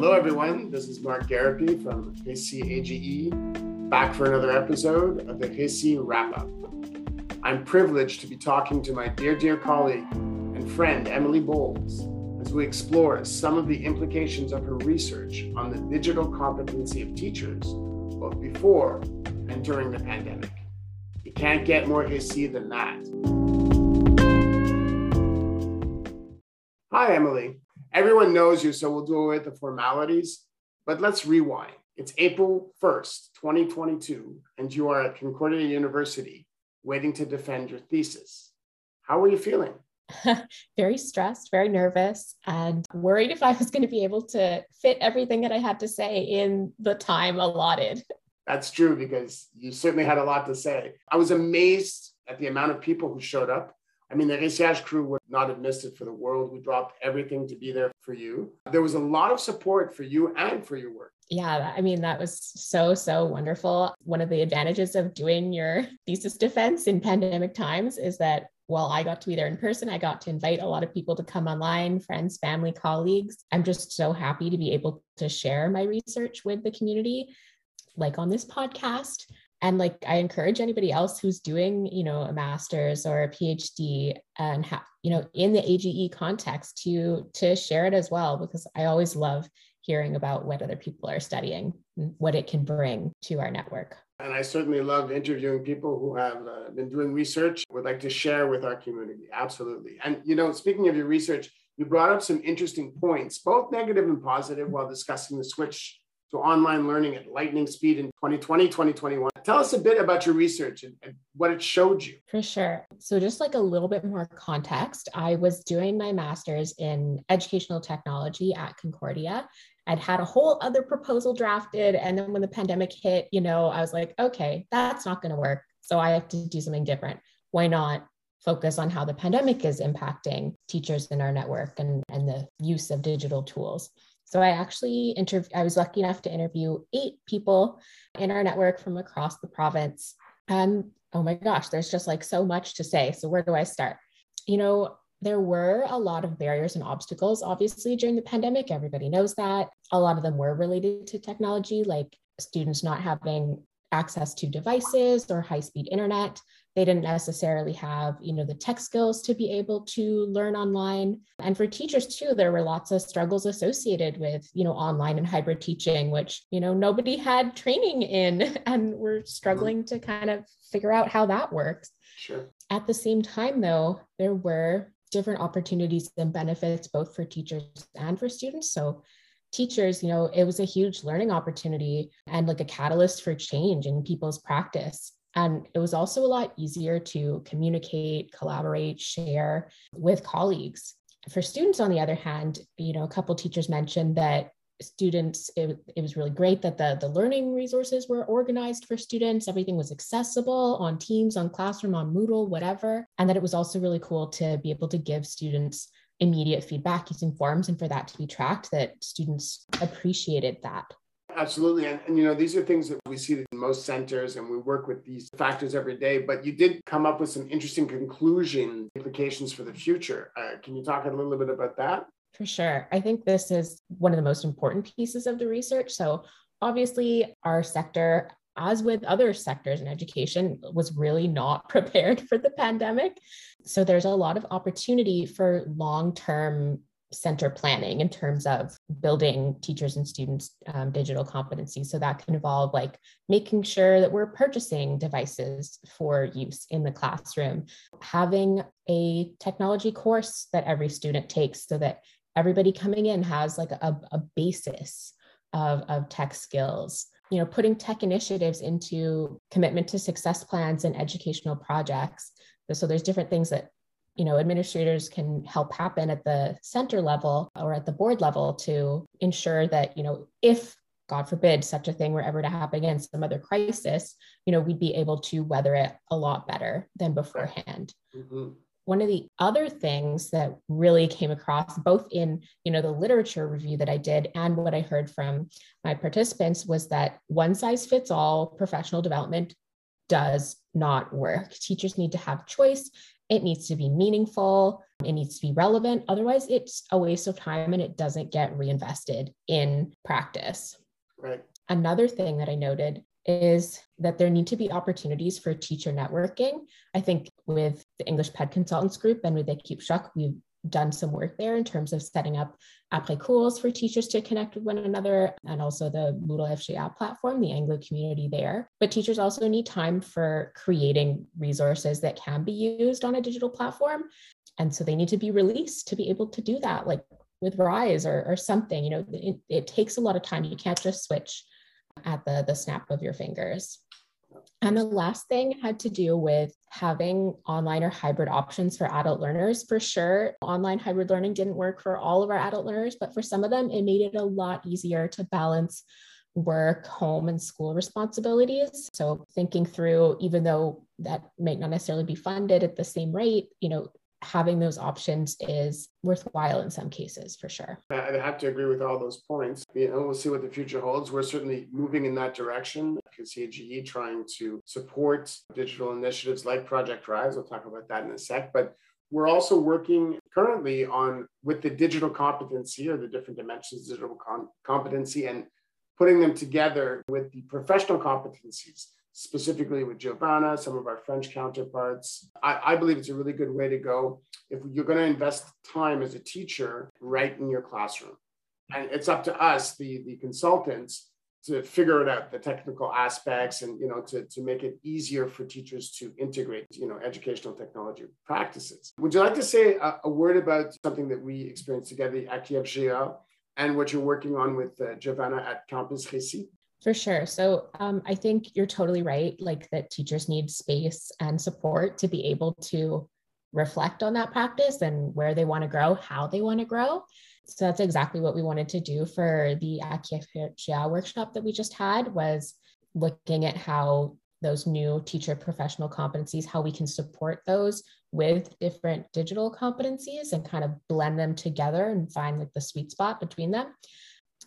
Hello, everyone. This is Marc Gariépy from Récit AGE, back for another episode of the Récit Wrap Up. I'm privileged to be talking to my dear, dear colleague and friend, Emilie Bowles, as we explore some of the implications of her research on the digital competency of teachers, both before and during the pandemic. You can't get more Récit than that. Hi, Emilie. Everyone knows you, so we'll do away with the formalities. But let's rewind. It's April 1st, 2022, and you are at Concordia University waiting to defend your thesis. How are you feeling? very stressed, very nervous, and worried if I was going to be able to fit everything that I had to say in the time allotted. That's true because you certainly had a lot to say. I was amazed at the amount of people who showed up. I mean, the Récit AGE crew would not have missed it for the world. We dropped everything to be there for you. There was a lot of support for you and for your work. Yeah, I mean, that was so, so wonderful. One of the advantages of doing your thesis defense in pandemic times is that while I got to be there in person, I got to invite a lot of people to come online, friends, family, colleagues. I'm just so happy to be able to share my research with the community, like on this podcast and like i encourage anybody else who's doing you know a master's or a phd and ha- you know in the age context to to share it as well because i always love hearing about what other people are studying what it can bring to our network. And i certainly love interviewing people who have uh, been doing research would like to share with our community. Absolutely. And you know speaking of your research you brought up some interesting points both negative and positive while discussing the switch to online learning at lightning speed in 2020, 2021. Tell us a bit about your research and, and, what it showed you. For sure. So, just like a little bit more context, I was doing my master's in educational technology at Concordia. I'd had a whole other proposal drafted. And then when the pandemic hit, you know, I was like, okay, that's not going to work. So, I have to do something different. Why not focus on how the pandemic is impacting teachers in our network and, and the use of digital tools? So I actually interviewed, I was lucky enough to interview eight people in our network from across the province. And oh my gosh, there's just like so much to say. So where do I start? You know, there were a lot of barriers and obstacles, obviously, during the pandemic. Everybody knows that. A lot of them were related to technology, like students not having access to devices or high speed internet they didn't necessarily have you know the tech skills to be able to learn online. And for teachers too there were lots of struggles associated with you know online and hybrid teaching which you know nobody had training in and we're struggling to kind of figure out how that works. Sure. At the same time though there were different opportunities and benefits both for teachers and for students. So teachers you know it was a huge learning opportunity and like a catalyst for change in people's practice and it was also a lot easier to communicate, collaborate, share with colleagues. For students, on the other hand, you know, a couple teachers mentioned that students it, it was really great that the, the learning resources were organized for students everything was accessible on teams on classroom on moodle whatever and that it was also really cool to be able to give students immediate feedback using forms and for that to be tracked that students appreciated that Absolutely. And, and, you know, these are things that we see in most centers and we work with these factors every day. But you did come up with some interesting conclusion implications for the future. Uh, can you talk a little bit about that? For sure. I think this is one of the most important pieces of the research. So, obviously, our sector, as with other sectors in education, was really not prepared for the pandemic. So, there's a lot of opportunity for long term center planning in terms of building teachers and students um, digital competency so that can involve like making sure that we're purchasing devices for use in the classroom having a technology course that every student takes so that everybody coming in has like a, a basis of, of tech skills. You know putting tech initiatives into commitment to success plans and educational projects. So there's different things that you know administrators can help happen at the center level or at the board level to ensure that you know if god forbid such a thing were ever to happen again some other crisis you know we'd be able to weather it a lot better than beforehand. Mm-hmm. one of the other things that really came across both in you know the literature review that i did and what i heard from my participants was that one size fits all professional development does not work. Teachers need to have choice it needs to be meaningful, it needs to be relevant. Otherwise, it's a waste of time and it doesn't get reinvested in practice. Right. Another thing that I noted is that there need to be opportunities for teacher networking. I think with the English PED Consultants Group and with the Keep Choc, we've done some work there in terms of setting up après cours for teachers to connect with one another and also the Moodle FGA platform, the Anglo community there. But teachers also need time for creating resources that can be used on a digital platform. And so they need to be released to be able to do that, like with Rise or, or something. You know, it, it takes a lot of time. You can't just switch at the, the snap of your fingers. And the last thing had to do with having online or hybrid options for adult learners. For sure, online hybrid learning didn't work for all of our adult learners, but for some of them, it made it a lot easier to balance work, home, and school responsibilities. So, thinking through, even though that might not necessarily be funded at the same rate, you know, having those options is worthwhile in some cases for sure. I have to agree with all those points. You know, we'll see what the future holds. We're certainly moving in that direction. CAGE trying to support digital initiatives like Project Rise. We'll talk about that in a sec. But we're also working currently on with the digital competency or the different dimensions of digital com- competency and putting them together with the professional competencies specifically with Giovanna, some of our French counterparts. I, I, believe it's a really good way to go if you're going to invest time as a teacher right in your classroom. And it's up to us, the, the consultants, to figure it out, the technical aspects, and you know, to, to make it easier for teachers to integrate, you know, educational technology practices. Would you like to say a, a word about something that we experienced together at KFGA and what you're working on with uh, Giovanna at Campus Récit? For sure. So um, I think you're totally right. Like that teachers need space and support to be able to reflect on that practice and where they want to grow, how they want to grow. So that's exactly what we wanted to do for the Akia workshop that we just had was looking at how those new teacher professional competencies, how we can support those with different digital competencies and kind of blend them together and find like the sweet spot between them.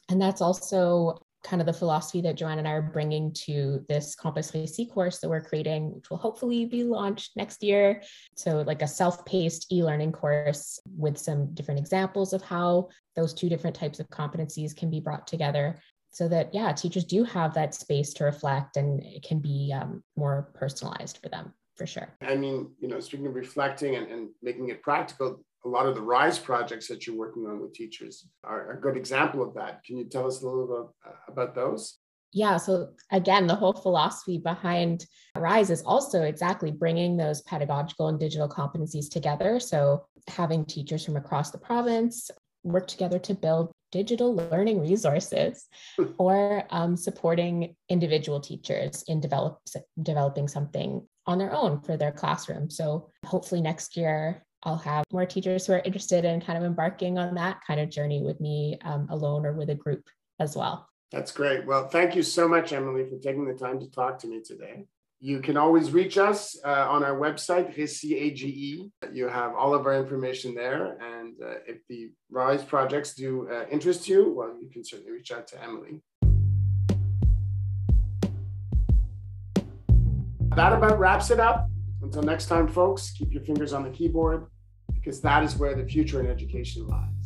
And that's also kind of the philosophy that Joanne and I are bringing to this Campus Récit course that we're creating, which will hopefully be launched next year. So, like a self paced e learning course with some different examples of how those two different types of competencies can be brought together so that, yeah, teachers do have that space to reflect and it can be um, more personalized for them for sure. I mean, you know, speaking of reflecting and, and making it practical, a lot of the rise projects that you're working on with teachers are a good example of that. Can you tell us a little bit about those? Yeah so again the whole philosophy behind rise is also exactly bringing those pedagogical and digital competencies together. So having teachers from across the province work together to build digital learning resources or um, supporting individual teachers in develop, developing something on their own for their classroom. So hopefully next year I'll have more teachers who are interested in kind of embarking on that kind of journey with me um, alone or with a group as well. That's great. Well, thank you so much, Emilie, for taking the time to talk to me today. You can always reach us uh, on our website, Récit You have all of our information there. And uh, if the RISE projects do uh, interest you, well, you can certainly reach out to Emilie. That about wraps it up. Until next time, folks, keep your fingers on the keyboard because that is where the future in education lies.